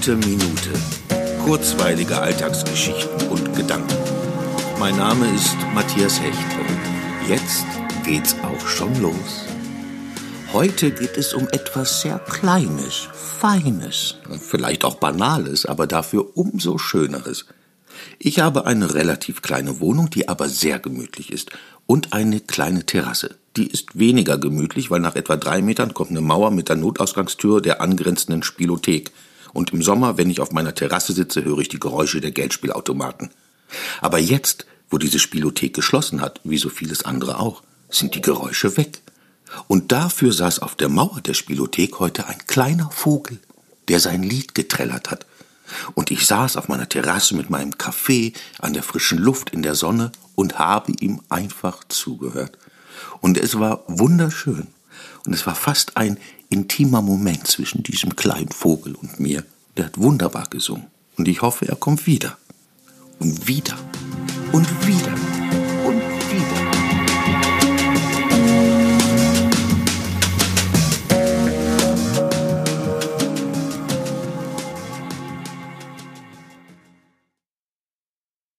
Ganze Minute. Kurzweilige Alltagsgeschichten und Gedanken. Mein Name ist Matthias Hecht und jetzt geht's auch schon los. Heute geht es um etwas sehr Kleines, Feines, vielleicht auch Banales, aber dafür umso Schöneres. Ich habe eine relativ kleine Wohnung, die aber sehr gemütlich ist, und eine kleine Terrasse. Die ist weniger gemütlich, weil nach etwa drei Metern kommt eine Mauer mit der Notausgangstür der angrenzenden Spielothek. Und im Sommer, wenn ich auf meiner Terrasse sitze, höre ich die Geräusche der Geldspielautomaten. Aber jetzt, wo diese Spielothek geschlossen hat, wie so vieles andere auch, sind die Geräusche weg. Und dafür saß auf der Mauer der Spielothek heute ein kleiner Vogel, der sein Lied getrellert hat. Und ich saß auf meiner Terrasse mit meinem Kaffee an der frischen Luft in der Sonne und habe ihm einfach zugehört. Und es war wunderschön. Und es war fast ein intimer Moment zwischen diesem kleinen Vogel und mir. Der hat wunderbar gesungen. Und ich hoffe, er kommt wieder. Und wieder. Und wieder.